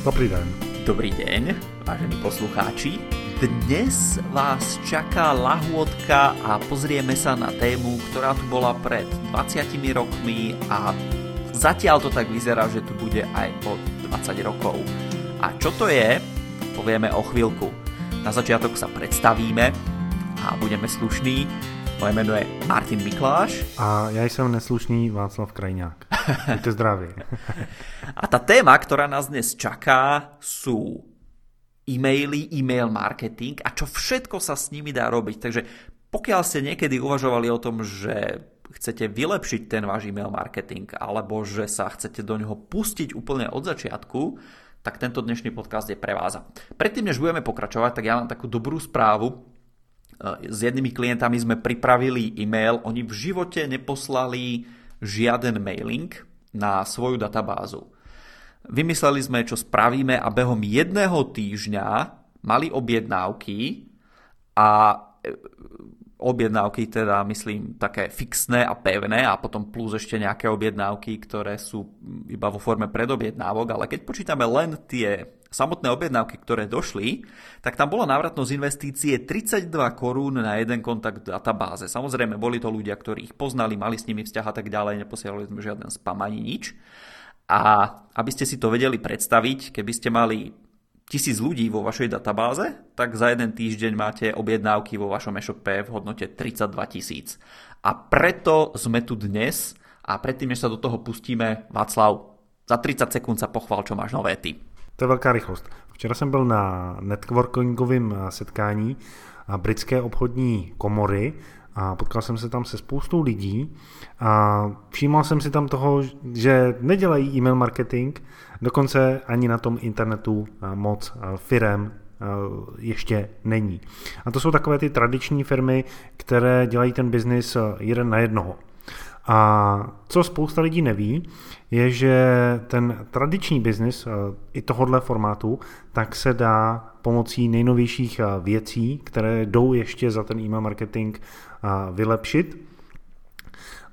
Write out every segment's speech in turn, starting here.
Dobrý den. Dobrý deň, vážení poslucháči. Dnes vás čaká lahôdka a pozrieme sa na tému, ktorá tu bola pred 20 rokmi a zatiaľ to tak vyzerá, že tu bude aj po 20 rokov. A čo to je, povieme o chvíľku. Na začiatok sa predstavíme a budeme slušní. Moje meno je Martin Mikláš. A ja som neslušný Václav Krajňák. Buďte zdraví. A tá téma, ktorá nás dnes čaká, sú e-maily, e-mail marketing a čo všetko sa s nimi dá robiť. Takže pokiaľ ste niekedy uvažovali o tom, že chcete vylepšiť ten váš e-mail marketing alebo že sa chcete do neho pustiť úplne od začiatku, tak tento dnešný podcast je pre vás. Predtým, než budeme pokračovať, tak ja mám takú dobrú správu. S jednými klientami sme pripravili e-mail, oni v živote neposlali žiaden mailing na svoju databázu. Vymysleli sme, čo spravíme a behom jedného týždňa mali objednávky a e, objednávky teda myslím také fixné a pevné a potom plus ešte nejaké objednávky, ktoré sú iba vo forme predobjednávok, ale keď počítame len tie samotné objednávky, ktoré došli, tak tam bola návratnosť investície 32 korún na jeden kontakt v databáze. Samozrejme, boli to ľudia, ktorí ich poznali, mali s nimi vzťah a tak ďalej, neposielali sme žiaden spam ani nič. A aby ste si to vedeli predstaviť, keby ste mali tisíc ľudí vo vašej databáze, tak za jeden týždeň máte objednávky vo vašom e-shope v hodnote 32 tisíc. A preto sme tu dnes a predtým, než sa do toho pustíme, Václav, za 30 sekúnd sa pochvál, čo máš nové ty. To je velká rychlost. Včera jsem byl na networkingovém setkání britské obchodní komory a potkal jsem se tam se spoustou lidí a všímal jsem si tam toho, že nedělají e-mail marketing, dokonce ani na tom internetu moc firem ještě není. A to jsou takové ty tradiční firmy, které dělají ten biznis jeden na jednoho. A co spousta lidí neví, je, že ten tradiční biznis eh, i tohohle formátu, tak se dá pomocí nejnovějších eh, věcí, které jdou ještě za ten e-mail marketing eh, vylepšit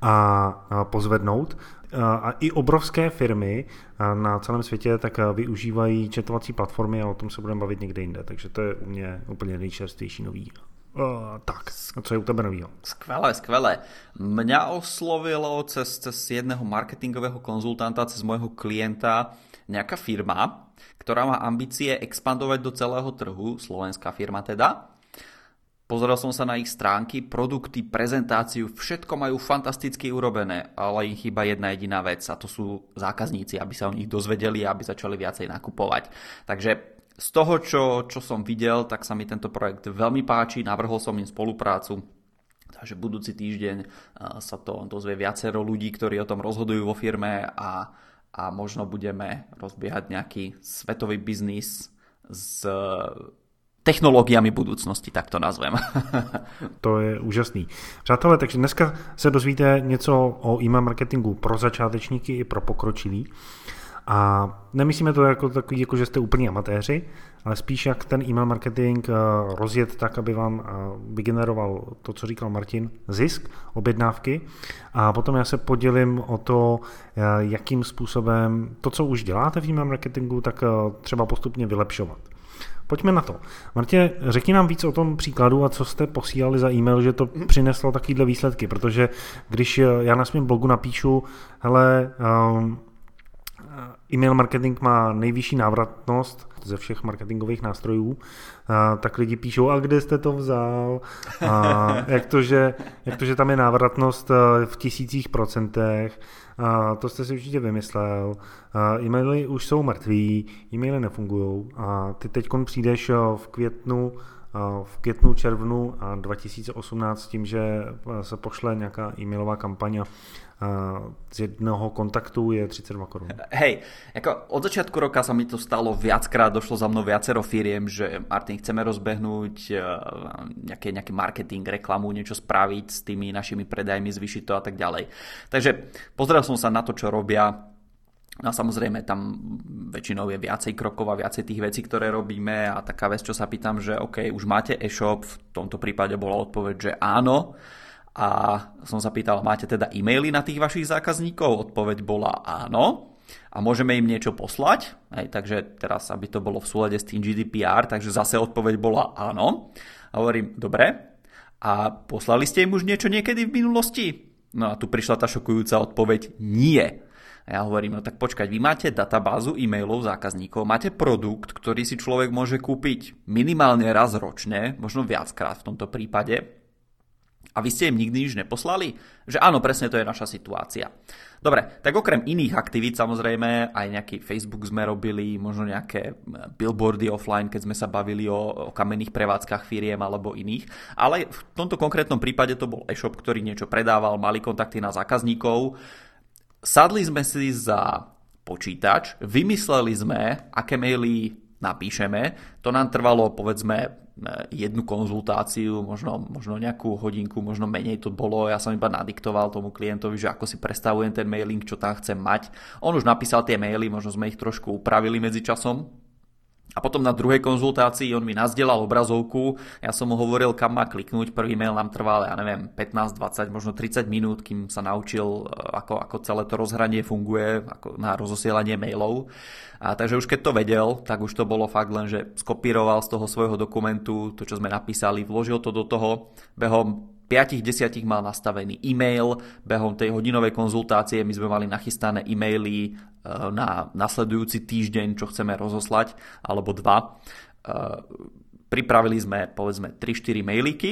a pozvednout. A i obrovské firmy na celém světě tak využívají četovací platformy a o tom se budeme bavit někde jinde. Takže to je u mě úplně nejčerstvější nový Uh, tak, co je u tebe novýho? Skvelé, skvelé. Mňa oslovilo cez, cez jedného marketingového konzultanta, cez môjho klienta nejaká firma, ktorá má ambície expandovať do celého trhu, slovenská firma teda. Pozrel som sa na ich stránky, produkty, prezentáciu, všetko majú fantasticky urobené, ale im chýba jedna jediná vec a to sú zákazníci, aby sa o nich dozvedeli a aby začali viacej nakupovať. Takže z toho, čo, čo som videl, tak sa mi tento projekt veľmi páči, navrhol som im spoluprácu, takže budúci týždeň sa to dozvie viacero ľudí, ktorí o tom rozhodujú vo firme a, a možno budeme rozbiehať nejaký svetový biznis s technologiami budoucnosti, tak to nazvem. to je úžasný. Přátelé, takže dneska se dozvíte něco o e-mail marketingu pro začátečníky i pro pokročilí. A nemyslíme to jako takový, jako že jste úplní amatéři, ale spíš jak ten e-mail marketing eh, rozjet tak, aby vám eh, vygeneroval to, co říkal Martin, zisk, objednávky. A potom já se podělím o to, eh, jakým způsobem to, co už děláte v e-mail marketingu, tak třeba postupně vylepšovat. Pojďme na to. Martě, řekni nám víc o tom příkladu a co jste posílali za e-mail, že to přineslo takovýhle výsledky, protože když já na svém blogu napíšu, hele, um, e-mail marketing má nejvyšší návratnost ze všech marketingových nástrojů, tak lidi píšou, a kde jste to vzal? A jak, to, že, jak to, že tam je návratnost e, v tisících procentech? A to jste si určitě vymyslel. A e-maily už jsou mrtví, e-maily nefungují a ty teď přijdeš e, v květnu v květnu, červnu 2018 s tím, že se pošle nějaká e-mailová kampaň z jednoho kontaktu je 32 korun. Hej, ako od začiatku roka sa mi to stalo viackrát, došlo za mnou viacero firiem, že Martin, chceme rozbehnúť e, nejaké, nejaký marketing, reklamu, niečo spraviť s tými našimi predajmi, zvyšiť to a tak ďalej. Takže pozrel som sa na to, čo robia, No a samozrejme tam väčšinou je viacej krokov a viacej tých vecí, ktoré robíme a taká vec, čo sa pýtam, že OK, už máte e-shop, v tomto prípade bola odpoveď, že áno, a som sa pýtal, máte teda e-maily na tých vašich zákazníkov? Odpoveď bola áno. a môžeme im niečo poslať, hej, takže teraz, aby to bolo v súlade s tým GDPR, takže zase odpoveď bola áno. A hovorím, dobre, a poslali ste im už niečo niekedy v minulosti? No a tu prišla tá šokujúca odpoveď, nie. A ja hovorím, no tak počkať, vy máte databázu e-mailov zákazníkov, máte produkt, ktorý si človek môže kúpiť minimálne raz ročne, možno viackrát v tomto prípade, a vy ste im nikdy nič neposlali? Že áno, presne to je naša situácia. Dobre, tak okrem iných aktivít samozrejme, aj nejaký Facebook sme robili, možno nejaké billboardy offline, keď sme sa bavili o, o kamenných prevádzkach firiem alebo iných. Ale v tomto konkrétnom prípade to bol e-shop, ktorý niečo predával, mali kontakty na zákazníkov. Sadli sme si za počítač, vymysleli sme, aké maily napíšeme. To nám trvalo povedzme jednu konzultáciu, možno, možno nejakú hodinku, možno menej to bolo. Ja som iba nadiktoval tomu klientovi, že ako si predstavujem ten mailing, čo tam chcem mať. On už napísal tie maily, možno sme ich trošku upravili medzi časom, a potom na druhej konzultácii on mi nazdelal obrazovku, ja som mu hovoril, kam má kliknúť, prvý mail nám trval, ja neviem, 15, 20, možno 30 minút, kým sa naučil, ako, ako celé to rozhranie funguje ako na rozosielanie mailov. A takže už keď to vedel, tak už to bolo fakt len, že skopíroval z toho svojho dokumentu to, čo sme napísali, vložil to do toho, behom 5-10 mal nastavený e-mail, behom tej hodinovej konzultácie my sme mali nachystané e-maily e, na nasledujúci týždeň, čo chceme rozoslať, alebo dva. E, pripravili sme povedzme 3-4 mailíky,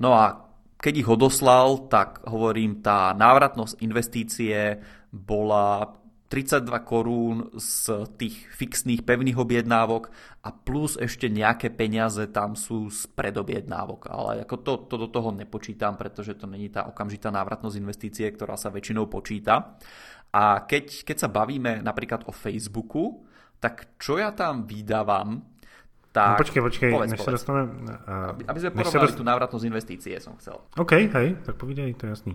no a keď ich odoslal, tak hovorím, tá návratnosť investície bola 32 korún z tých fixných pevných objednávok a plus ešte nejaké peniaze tam sú z predobjednávok. Ale ako to, to do toho nepočítam, pretože to není tá okamžitá návratnosť investície, ktorá sa väčšinou počíta. A keď, keď sa bavíme napríklad o Facebooku, tak čo ja tam vydávam, tak... No počkej, počkej, povedz, než povedz. sa dostaneme... Uh, aby, aby sme porovnali dost... tú návratnosť investície, som chcel. OK, hej, tak povídej, to je jasný.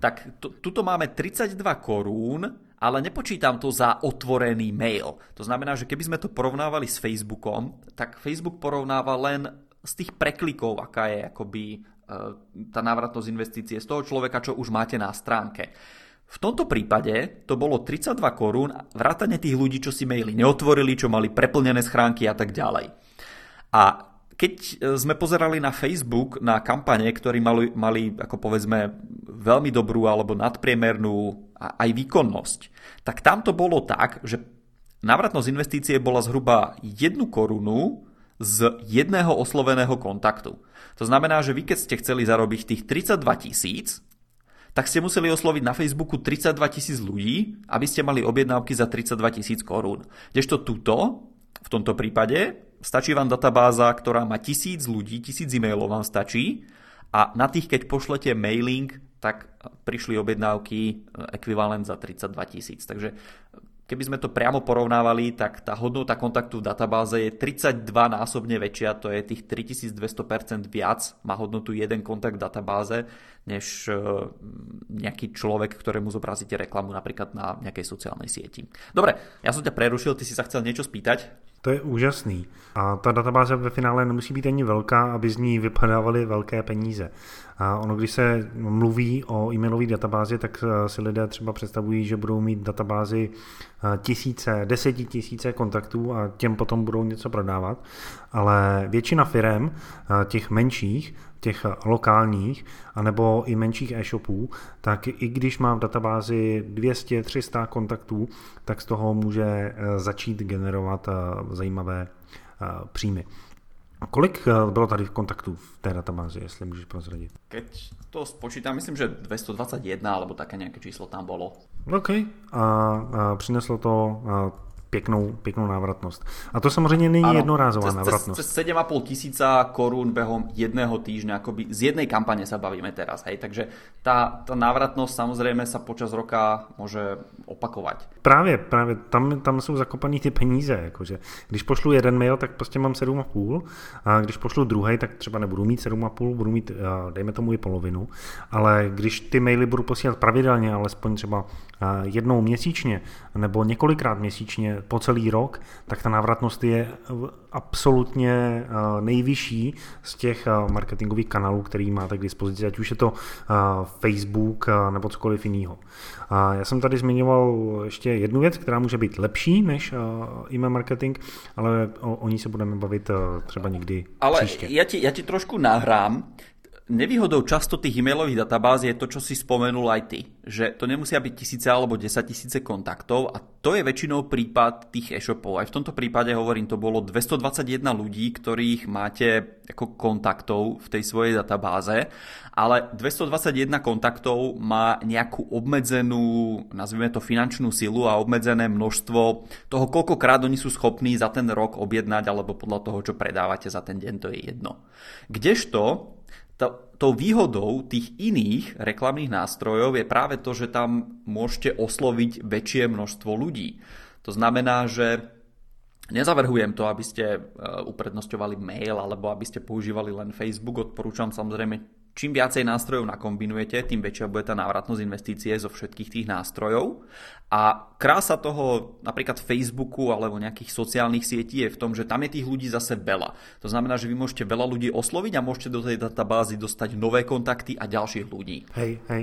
Tak tu, tuto máme 32 korún ale nepočítam to za otvorený mail. To znamená, že keby sme to porovnávali s Facebookom, tak Facebook porovnáva len z tých preklikov, aká je akoby e, tá návratnosť investície z toho človeka, čo už máte na stránke. V tomto prípade to bolo 32 korún, vrátane tých ľudí, čo si maily neotvorili, čo mali preplnené schránky a tak ďalej. A keď e, sme pozerali na Facebook, na kampane, ktorí mali, mali ako povedzme, veľmi dobrú alebo nadpriemernú aj výkonnosť, tak tam to bolo tak, že návratnosť investície bola zhruba 1 korunu z jedného osloveného kontaktu. To znamená, že vy keď ste chceli zarobiť tých 32 tisíc, tak ste museli osloviť na Facebooku 32 tisíc ľudí, aby ste mali objednávky za 32 tisíc korún. Kdežto tuto, v tomto prípade, stačí vám databáza, ktorá má tisíc ľudí, tisíc e-mailov vám stačí a na tých, keď pošlete mailing, tak prišli objednávky e, ekvivalent za 32 tisíc. Takže keby sme to priamo porovnávali, tak tá hodnota kontaktu v databáze je 32 násobne väčšia, to je tých 3200% viac, má hodnotu jeden kontakt v databáze, než e, nejaký človek, ktorému zobrazíte reklamu napríklad na nejakej sociálnej sieti. Dobre, ja som ťa prerušil, ty si sa chcel niečo spýtať? To je úžasný. A ta databáze ve finále nemusí být ani velká, aby z ní vypadávaly velké peníze. A ono, když se mluví o e-mailové databázi, tak eh, si lidé třeba představují, že budou mít databázi eh, tisíce, desetitisíce kontaktů a těm potom budou něco prodávat. Ale většina firm, eh, těch menších, těch lokálních, anebo i menších e-shopů, tak i když má v databázi 200-300 kontaktů, tak z toho může začít generovat zajímavé příjmy. Kolik eh, bylo tady kontaktů v té databázi, jestli můžeš prozradit? Keď to spočítam, myslím, že 221 alebo také nejaké číslo tam bolo. OK. A, a přineslo to pěknou, pěknou návratnost. A to samozřejmě není ano, jednorázová návratnost. Cez 7,5 tisíca korún behom jedného týždňa, akoby z jednej kampane sa bavíme teraz, hej, takže tá, tá návratnosť samozrejme sa počas roka môže opakovať. Právě, právě tam, tam jsou zakopaný ty peníze, jakože když pošlu jeden mail, tak prostě mám 7,5 a když pošlu druhý, tak třeba nebudu mít 7,5, budu mít, dejme tomu i polovinu, ale když ty maily budu posílat pravidelně, alespoň třeba jednou měsíčně nebo několikrát měsíčně po celý rok, tak ta návratnost je absolutně nejvyšší z těch marketingových kanálů, který máte k dispozici, ať už je to Facebook nebo cokoliv jiného. Já jsem tady zmiňoval ještě jednu věc, která může být lepší než e-mail marketing, ale o, o ní se budeme bavit třeba někdy ale příště. Ale ja ti, ja ti trošku nahrám. Nevýhodou často tých e-mailových databáz je to, čo si spomenul aj ty, že to nemusia byť tisíce alebo desať tisíce kontaktov a to je väčšinou prípad tých e-shopov. Aj v tomto prípade hovorím, to bolo 221 ľudí, ktorých máte ako kontaktov v tej svojej databáze, ale 221 kontaktov má nejakú obmedzenú, nazvime to finančnú silu a obmedzené množstvo toho, koľkokrát oni sú schopní za ten rok objednať alebo podľa toho, čo predávate za ten deň, to je jedno. Kdežto tou výhodou tých iných reklamných nástrojov je práve to, že tam môžete osloviť väčšie množstvo ľudí. To znamená, že nezavrhujem to, aby ste e, uprednostňovali mail alebo aby ste používali len Facebook. Odporúčam samozrejme čím viacej nástrojov nakombinujete, tým väčšia bude tá návratnosť investície zo všetkých tých nástrojov. A krása toho napríklad Facebooku alebo nejakých sociálnych sietí je v tom, že tam je tých ľudí zase veľa. To znamená, že vy môžete veľa ľudí osloviť a môžete do tej databázy dostať nové kontakty a ďalších ľudí. Hej, hej.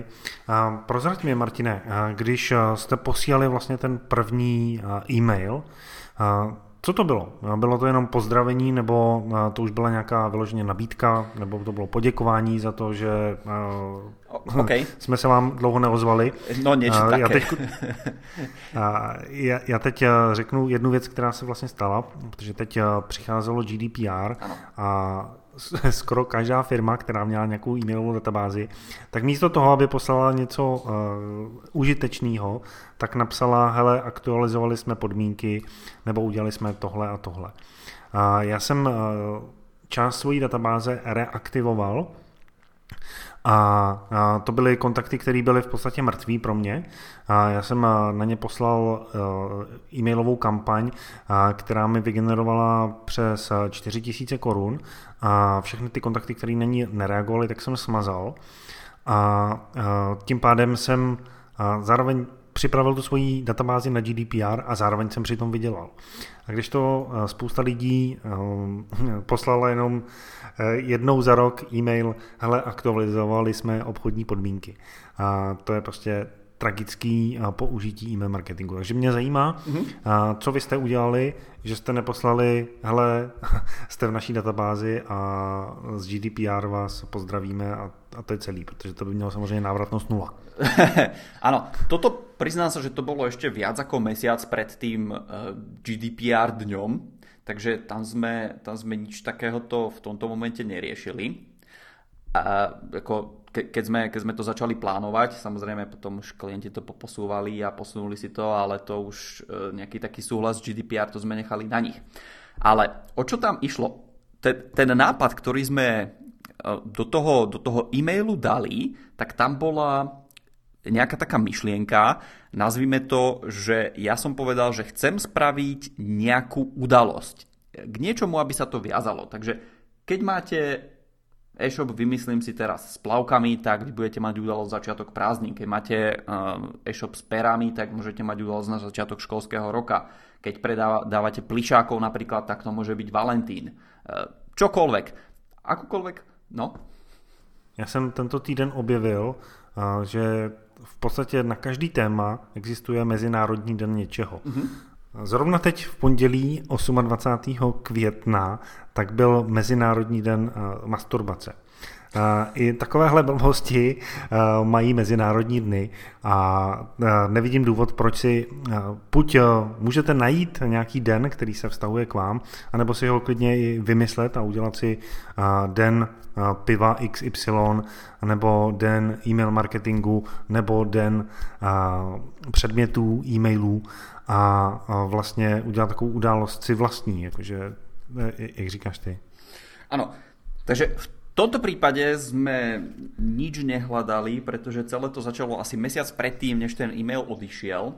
Prozrať mi, Martine, když jste posílali vlastně ten první e-mail, co to bylo? Bylo to jenom pozdravení, nebo to už byla nějaká vyloženě nabídka, nebo to bylo poděkování za to, že okay. jsme se vám dlouho neozvali? No něco také. Já teď, já, já teď řeknu jednu věc, která se vlastně stala, protože teď přicházelo GDPR ano. a skoro každá firma, která měla nějakou e-mailovou databázi, tak místo toho, aby poslala něco uh, užitečného, tak napsala, hele, aktualizovali jsme podmínky, nebo udělali jsme tohle a tohle. Uh, já jsem uh, část svojí databáze reaktivoval, a, to byly kontakty, které byly v podstatě mrtví pro mě. A já jsem na ně poslal e, e-mailovou kampaň, která mi vygenerovala přes 4000 korun a všechny ty kontakty, které na ní nereagovaly, tak jsem smazal. A tím pádem jsem zároveň připravil tu svoji databázi na GDPR a zároveň jsem přitom vydělal. A když to eh, spousta lidí eh, poslala jenom eh, jednou za rok e-mail, hele, aktualizovali jsme obchodní podmínky. A to je prostě tragický použití e-mail marketingu. Takže mě zajímá, mm-hmm. co vy jste udělali, že jste neposlali, hele, jste v naší databázi a z GDPR vás pozdravíme a, a to je celý, protože to by mělo samozřejmě návratnost nula. Áno, toto priznám sa, že to bolo ešte viac ako mesiac pred tým GDPR dňom, takže tam sme, tam sme nič takéhoto v tomto momente neriešili. A ako ke, keď, sme, keď sme to začali plánovať, samozrejme potom už klienti to posúvali a posunuli si to, ale to už e, nejaký taký súhlas GDPR, to sme nechali na nich. Ale o čo tam išlo? Ten, ten nápad, ktorý sme e, do toho, do toho e-mailu dali, tak tam bola nejaká taká myšlienka, nazvime to, že ja som povedal, že chcem spraviť nejakú udalosť. K niečomu, aby sa to viazalo. Takže keď máte e-shop vymyslím si teraz s plavkami, tak vy budete mať udalosť začiatok prázdnin. Keď máte eh, e-shop s perami, tak môžete mať udalosť na začiatok školského roka. Keď predávate plišákov napríklad, tak to môže byť Valentín. Eh, čokoľvek. Akokoľvek, no. Já jsem tento týden objevil, eh, že v podstatě na každý téma existuje Mezinárodní den něčeho. Mm-hmm. Zrovna teď v pondělí 28. května tak byl Mezinárodní den eh, masturbace. Eh, I takovéhle blbosti eh, mají mezinárodní dny a nevidím důvod, proč si buď můžete najít nějaký den, který se vztahuje k vám, anebo si ho klidně i vymyslet a udělat si den piva XY, nebo den e-mail marketingu, nebo den předmětů e-mailů a vlastně udělat takovou událost si vlastní, jakože, jak říkáš ty. Ano, takže v tomto prípade sme nič nehľadali, pretože celé to začalo asi mesiac predtým, než ten e-mail odišiel,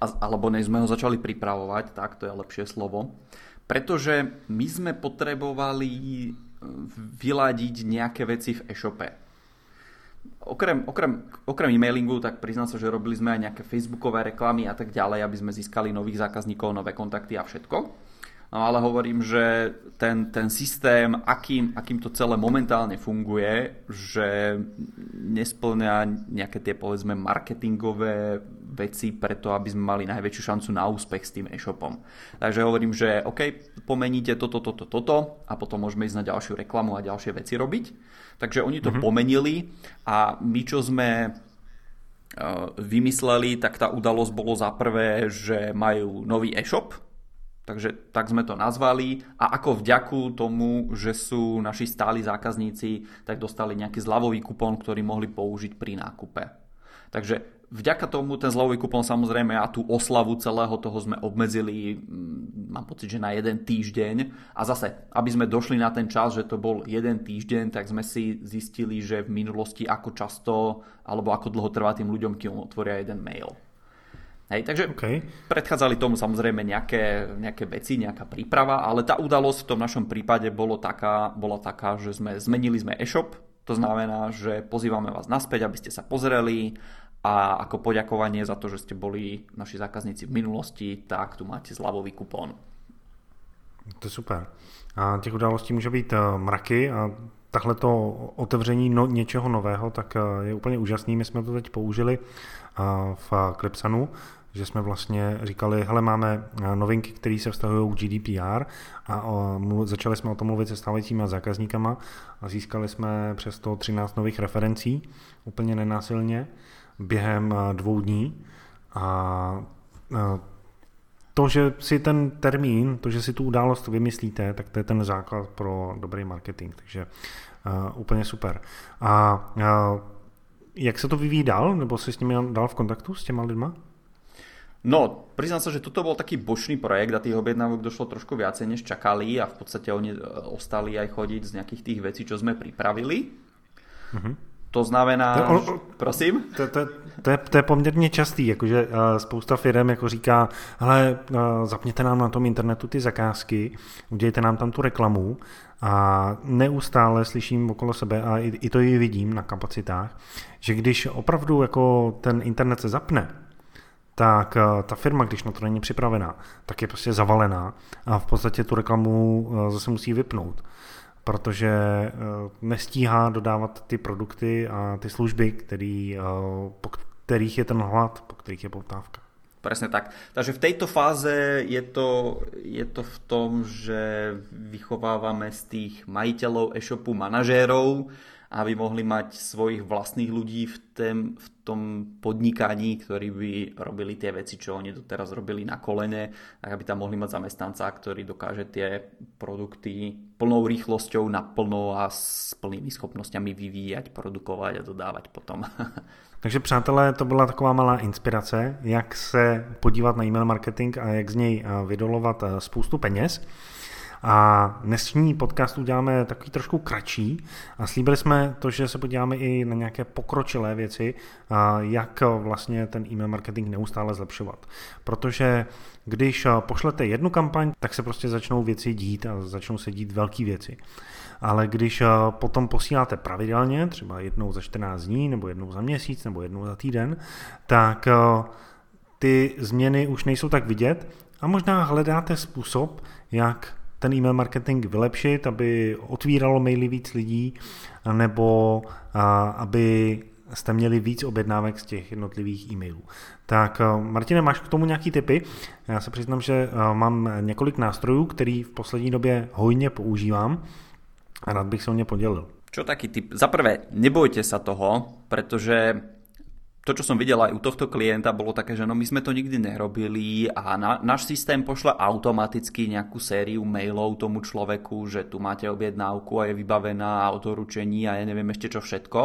alebo než sme ho začali pripravovať, tak to je lepšie slovo, pretože my sme potrebovali vyladiť nejaké veci v e-shope. Okrem, okrem, okrem e-mailingu, tak priznám sa, že robili sme aj nejaké facebookové reklamy a tak ďalej, aby sme získali nových zákazníkov, nové kontakty a všetko. No ale hovorím, že ten, ten systém, akým, akým to celé momentálne funguje, že nesplňa nejaké tie povedzme marketingové veci preto, aby sme mali najväčšiu šancu na úspech s tým e-shopom. Takže hovorím, že OK, pomeníte toto, toto, toto a potom môžeme ísť na ďalšiu reklamu a ďalšie veci robiť. Takže oni to mm-hmm. pomenili a my, čo sme e, vymysleli, tak tá udalosť bolo za prvé, že majú nový e-shop, Takže tak sme to nazvali a ako vďaku tomu, že sú naši stáli zákazníci, tak dostali nejaký zľavový kupón, ktorý mohli použiť pri nákupe. Takže vďaka tomu ten zľavový kupón samozrejme a tú oslavu celého toho sme obmedzili, mm, mám pocit, že na jeden týždeň. A zase, aby sme došli na ten čas, že to bol jeden týždeň, tak sme si zistili, že v minulosti ako často alebo ako dlho trvá tým ľuďom, kým otvoria jeden mail. Hej, takže okay. predchádzali tomu samozrejme nejaké, nejaké veci, nejaká príprava, ale tá udalosť v tom našom prípade bolo taká, bola taká, že sme zmenili sme e-shop, to znamená, že pozývame vás naspäť, aby ste sa pozreli a ako poďakovanie za to, že ste boli naši zákazníci v minulosti, tak tu máte zľavový kupón. To je super. A těch událostí může být eh, mraky a takhle to otevření no, něčeho nového, tak eh, je úplně úžasný. My jsme to teď použili v Clipsanu, že jsme vlastně říkali, hele, máme novinky, které se vztahují k GDPR a začali jsme o tom mluvit se stávajícíma zákazníkama a získali jsme přes 113 nových referencí úplně nenásilně během dvou dní a to, že si ten termín, to, že si tu událost vymyslíte, tak to je ten základ pro dobrý marketing, takže uh, úplně super. A uh, jak se to vyvíjí dál, nebo jsi s nimi dál v kontaktu s těma lidma? No, priznám sa, že toto bol taký bočný projekt a tých objednávok došlo trošku viacej, než čakali a v podstate oni e, ostali aj chodiť z nejakých tých vecí, čo sme pripravili. Mm-hmm. To znamená, to, on, prosím? To, to, to, je, to je poměrně častý, jakože uh, spousta firm jako říká, hele, uh, zapněte nám na tom internetu ty zakázky, udějte nám tam tu reklamu a neustále slyším okolo sebe a i, i to i vidím na kapacitách, že když opravdu jako ten internet se zapne, tak uh, ta firma, když na to není připravená, tak je prostě zavalená a v podstatě tu reklamu zase musí vypnout protože eh, nestíhá dodávat ty produkty a ty služby, který, eh, po kterých je ten hlad, po kterých je poptávka. Presne tak. Takže v tejto fáze je to, je to v tom, že vychovávame z tých majiteľov e-shopu manažérov, aby mohli mať svojich vlastných ľudí v, tém, v tom podnikaní, ktorí by robili tie veci, čo oni doteraz robili na kolene, tak aby tam mohli mať zamestnanca, ktorý dokáže tie produkty plnou rýchlosťou naplno a s plnými schopnosťami vyvíjať, produkovať a dodávať potom. Takže přátelé, to byla taková malá inspirace, jak se podívat na e-mail marketing a jak z něj eh, vydolovat eh, spoustu peněz. A dnešní podcast uděláme takový trošku kratší a slíbili jsme to, že se podíváme i na nějaké pokročilé věci, jak vlastně ten e-mail marketing neustále zlepšovat. Protože když pošlete jednu kampaň, tak se prostě začnou věci dít a začnou se dít velké věci. Ale když potom posíláte pravidelně, třeba jednou za 14 dní, nebo jednou za měsíc, nebo jednou za týden, tak ty změny už nejsou tak vidět a možná hledáte způsob, jak ten e-mail marketing vylepšit, aby otvíralo maily víc lidí, nebo aby jste měli víc objednávek z těch jednotlivých e-mailů. Tak Martine, máš k tomu nějaký tipy? Já se přiznám, že mám několik nástrojů, který v poslední době hojně používám a rád bych se o ně podělil. Čo taký tip? Za prvé, nebojte sa toho, pretože to, čo som videl aj u tohto klienta, bolo také, že no my sme to nikdy nerobili a na, náš systém pošle automaticky nejakú sériu mailov tomu človeku, že tu máte objednávku a je vybavená a o a ja neviem ešte čo všetko.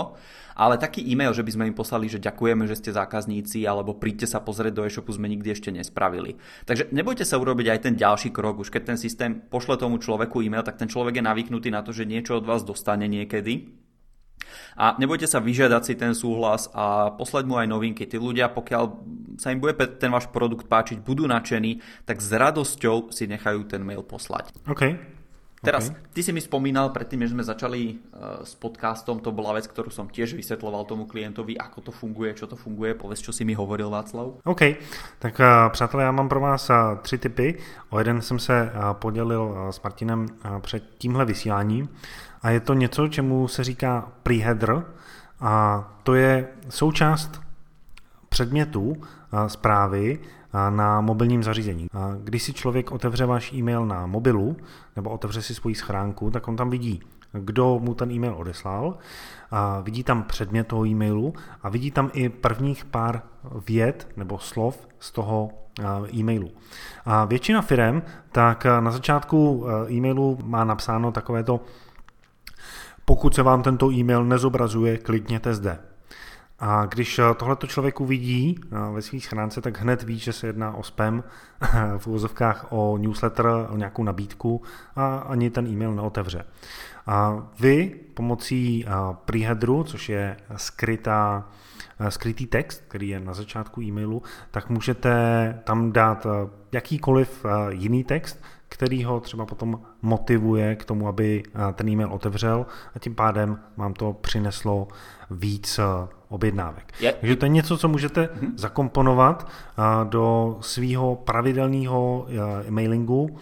Ale taký e-mail, že by sme im poslali, že ďakujeme, že ste zákazníci alebo príďte sa pozrieť do e-shopu sme nikdy ešte nespravili. Takže nebojte sa urobiť aj ten ďalší krok. Už keď ten systém pošle tomu človeku e-mail, tak ten človek je navyknutý na to, že niečo od vás dostane niekedy a nebojte sa vyžiadať si ten súhlas a poslať mu aj novinky. Tí ľudia, pokiaľ sa im bude ten váš produkt páčiť, budú nadšení, tak s radosťou si nechajú ten mail poslať. OK. Teraz, okay. ty si mi spomínal predtým, že sme začali uh, s podcastom, to bola vec, ktorú som tiež vysvetloval tomu klientovi, ako to funguje, čo to funguje, povedz, čo si mi hovoril Václav. OK, tak uh, přátelé, já mám pro vás uh, tři typy. O jeden jsem se uh, podělil uh, s Martinem uh, před tímhle vysíláním a je to něco, čemu se říká preheader a to je součást předmětů zprávy, na mobilním zařízení. Když si člověk otevře váš e-mail na mobilu nebo otevře si svoji schránku, tak on tam vidí, kdo mu ten e-mail odeslal, vidí tam předmět toho e-mailu a vidí tam i prvních pár vět nebo slov z toho e-mailu. A většina firm tak na začátku e-mailu má napsáno takovéto pokud se vám tento e-mail nezobrazuje, klikněte zde. A když eh, tohleto člověk uvidí eh, ve své schránce, tak hned ví, že se jedná o spam, v úvozovkách o newsletter, o nějakou nabídku a ani ten e-mail neotevře. A vy pomocí eh, preheaderu, což je skrytá, skrytý text, který je na začátku e-mailu, tak můžete tam dát jakýkoliv jiný text, který ho třeba potom motivuje k tomu, aby ten e-mail otevřel a tím pádem vám to přineslo víc objednávek. Je, Takže to je něco, co můžete uh-huh. zakomponovat do svého pravidelného e, mailingu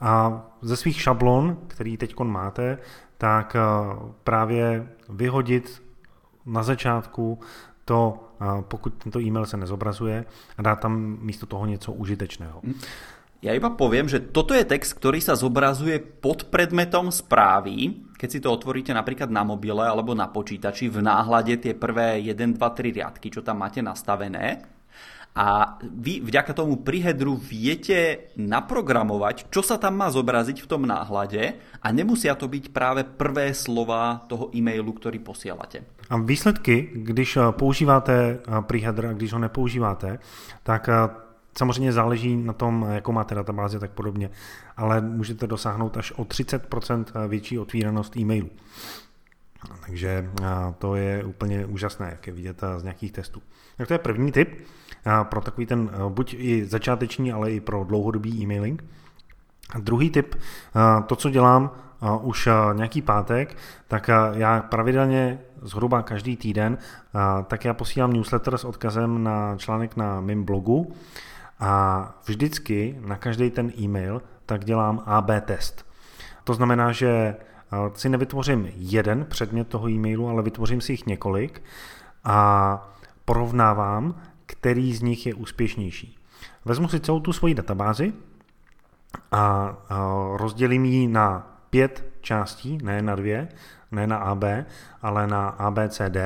a ze svých šablon, který teď máte, tak právě vyhodit na začátku to, pokud tento e-mail se nezobrazuje a dát tam místo toho něco užitečného. Uh-huh. Ja iba poviem, že toto je text, ktorý sa zobrazuje pod predmetom správy. Keď si to otvoríte napríklad na mobile alebo na počítači, v náhľade tie prvé 1, 2, 3 riadky, čo tam máte nastavené. A vy vďaka tomu prihedru viete naprogramovať, čo sa tam má zobraziť v tom náhľade a nemusia to byť práve prvé slova toho e-mailu, ktorý posielate. A výsledky, když používáte prihedr a když ho nepoužíváte, tak Samozřejmě záleží na tom, jakou máte databázi a tak podobně, ale můžete dosáhnout až o 30% větší otvíranost e-mailu. Takže to je úplně úžasné, jak je vidět z nějakých testů. Tak to je první tip pro takový ten buď i začáteční, ale i pro dlouhodobý e-mailing. Druhý tip, to, co dělám už nějaký pátek, tak já pravidelně zhruba každý týden, tak já posílám newsletter s odkazem na článek na mém blogu, a vždycky na každý ten e-mail tak dělám AB test. To znamená, že eh, si nevytvořím jeden předmět toho e-mailu, ale vytvořím si jich několik a porovnávám, který z nich je úspěšnější. Vezmu si celou tu svoji databázi a rozdělím ji na pět částí, ne na dvě, ne na AB, ale na ABCD,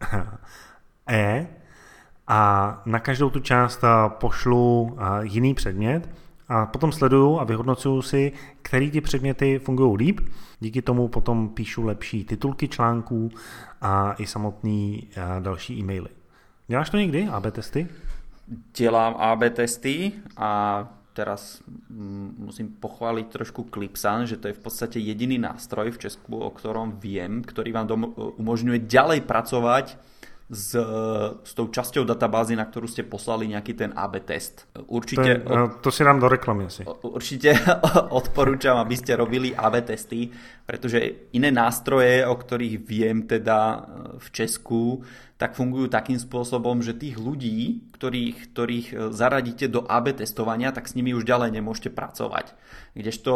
E, a na každou tu část pošlu jiný předmět a potom sleduju a vyhodnocuju si, který ty předměty fungují líp. Díky tomu potom píšu lepší titulky článků a i samotný další e-maily. Děláš to někdy, AB testy? Dělám AB testy a teraz musím pochváliť trošku Clipsan, že to je v podstate jediný nástroj v Česku, o ktorom viem, ktorý vám umožňuje ďalej pracovať s, s tou časťou databázy, na ktorú ste poslali nejaký ten AB test. Určite, to, je, to si dám do reklamy asi. Určite odporúčam, aby ste robili AB testy, pretože iné nástroje, o ktorých viem teda e, v Česku, tak fungujú takým spôsobom, že tých ľudí, ktorých, ktorých e, zaradíte do AB testovania, tak s nimi už ďalej nemôžete pracovať. Kdežto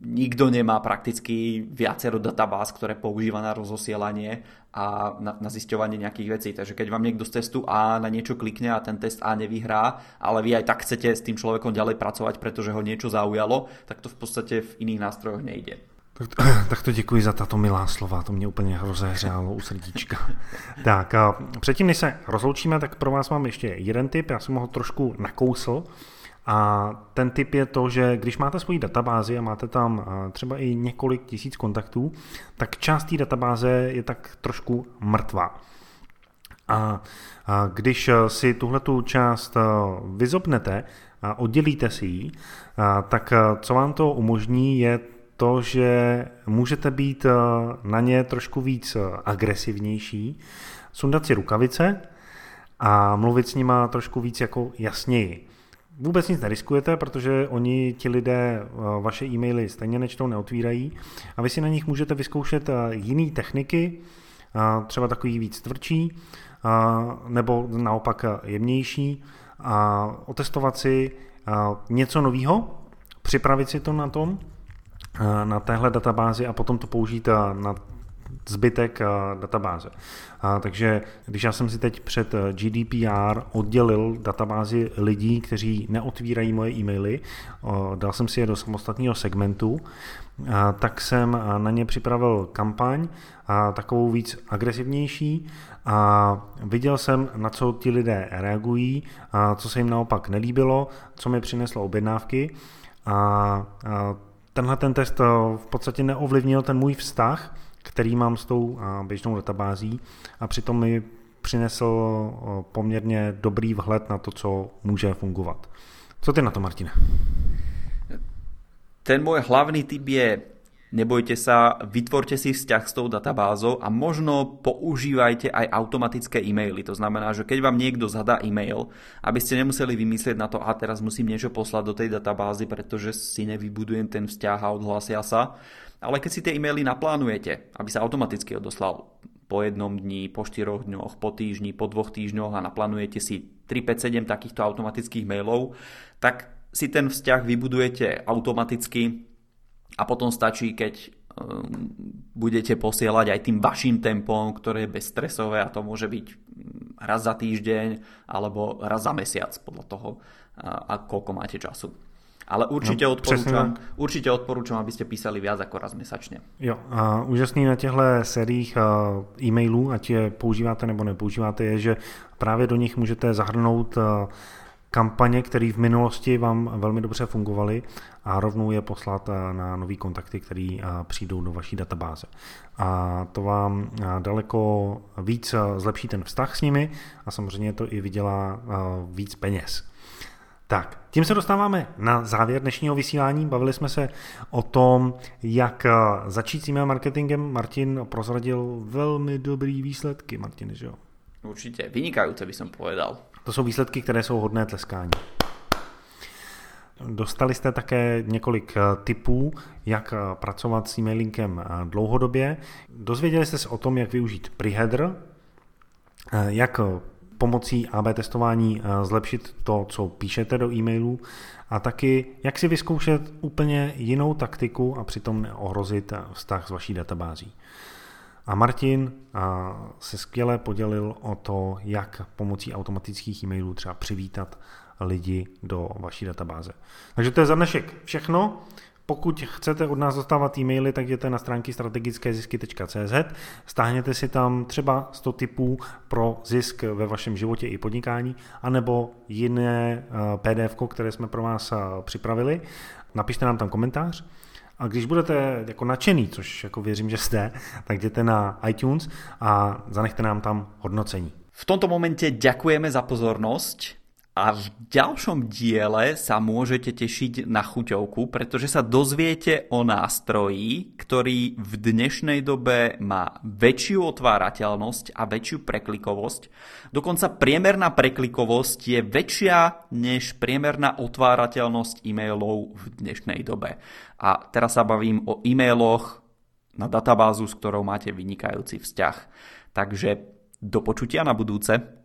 nikto nemá prakticky viacero databáz, ktoré používa na rozosielanie a na, na zisťovanie nejakých vecí. Takže keď vám niekto z testu A na niečo klikne a ten test A nevyhrá, ale vy aj tak chcete s tým človekom ďalej pracovať, pretože ho niečo zaujalo, tak to v podstate v iných nástrojoch nejde. Tak, tak to děkuji za tato milá slova, to mě úplně rozehřálo u srdíčka. tak, a předtím, než se rozloučíme, tak pro vás mám ještě jeden tip, já jsem ho trošku nakousl. A ten typ je to, že když máte svoji databázi a máte tam třeba i několik tisíc kontaktů, tak část té databáze je tak trošku mrtvá. A když si tuhle tu část vyzobnete a oddělíte si ji, tak co vám to umožní je to, že můžete být na ně trošku víc agresivnější, sundat si rukavice a mluvit s nima trošku víc jako jasněji. Vůbec nic neriskujete, protože oni, ti lidé, vaše e-maily stejně nečtou, neotvírají a vy si na nich můžete vyzkoušet jiné techniky, třeba takový víc tvrdší, nebo naopak jemnější a otestovat si něco nového, připravit si to na tom, na téhle databázi a potom to použít na zbytek databáze. A, takže když já jsem si teď před GDPR oddělil databázi lidí, kteří neotvírají moje e-maily, dal jsem si je do samostatného segmentu, a, tak jsem na ně připravil kampaň, a takovou víc agresivnější a viděl jsem, na co ti lidé reagují, a co se jim naopak nelíbilo, co mi přineslo objednávky a, a tenhle ten test v podstatě neovlivnil ten můj vztah, který mám s tou běžnou databází a přitom mi přinesl poměrně dobrý vhled na to, co může fungovat. Co ty na to, Martine? Ten môj hlavný tip je nebojte sa, vytvorte si vzťah s tou databázou a možno používajte aj automatické e-maily. To znamená, že keď vám niekto zadá e-mail, aby ste nemuseli vymyslieť na to, a teraz musím niečo poslať do tej databázy, pretože si nevybudujem ten vzťah a odhlasia sa, ale keď si tie e-maily naplánujete, aby sa automaticky odoslal po jednom dni, po štyroch dňoch, po týždni, po dvoch týždňoch a naplánujete si 3, 5, 7 takýchto automatických mailov, tak si ten vzťah vybudujete automaticky a potom stačí, keď um, budete posielať aj tým vašim tempom, ktoré je bezstresové a to môže byť mm, raz za týždeň alebo raz za mesiac podľa toho, a, koľko máte času. Ale určite, no, odporúčam, určite odporúčam, aby ste písali viac ako raz mesačne. Jo, a úžasný na těchto sériích e-mailů, ať je používáte nebo nepoužíváte, je, že právě do nich můžete zahrnout kampaně, které v minulosti vám velmi dobře fungovaly a rovnou je poslat na nový kontakty, které přijdou do vaší databáze. A to vám daleko víc zlepší ten vztah s nimi a samozřejmě to i vydělá víc peněz. Tak, tím se dostáváme na závěr dnešního vysílání. Bavili jsme se o tom, jak eh, začít s email marketingem. Martin prozradil velmi dobrý výsledky, Martin, že jo? Určitě, vynikajúce by som povedal. To jsou výsledky, které jsou hodné tleskání. Dostali jste také několik eh, tipů, jak eh, pracovat s e-mailingem dlouhodobě. Dozvěděli jste se o tom, jak využít preheader, jak pomocí AB testování eh, zlepšit to, co píšete do e-mailů a taky jak si vyzkoušet úplně jinou taktiku a přitom neohrozit eh, vztah s vaší databází. A Martin se skvěle podělil o to, jak pomocí automatických e-mailů třeba přivítat lidi do vaší databáze. Takže to je za dnešek všechno. Pokud chcete od nás dostávat e-maily, tak jděte na stránky strategickézisky.cz, stáhněte si tam třeba 100 typů pro zisk ve vašem životě i podnikání, anebo jiné eh, PDF, které jsme pro vás eh, připravili. Napište nám tam komentář. A když budete jako nadšený, což jako věřím, že jste, tak jděte na iTunes a zanechte nám tam hodnocení. V tomto momente ďakujeme za pozornosť a v ďalšom diele sa môžete tešiť na chuťovku, pretože sa dozviete o nástroji, ktorý v dnešnej dobe má väčšiu otvárateľnosť a väčšiu preklikovosť. Dokonca priemerná preklikovosť je väčšia než priemerná otvárateľnosť e-mailov v dnešnej dobe. A teraz sa bavím o e-mailoch na databázu, s ktorou máte vynikajúci vzťah. Takže do počutia na budúce.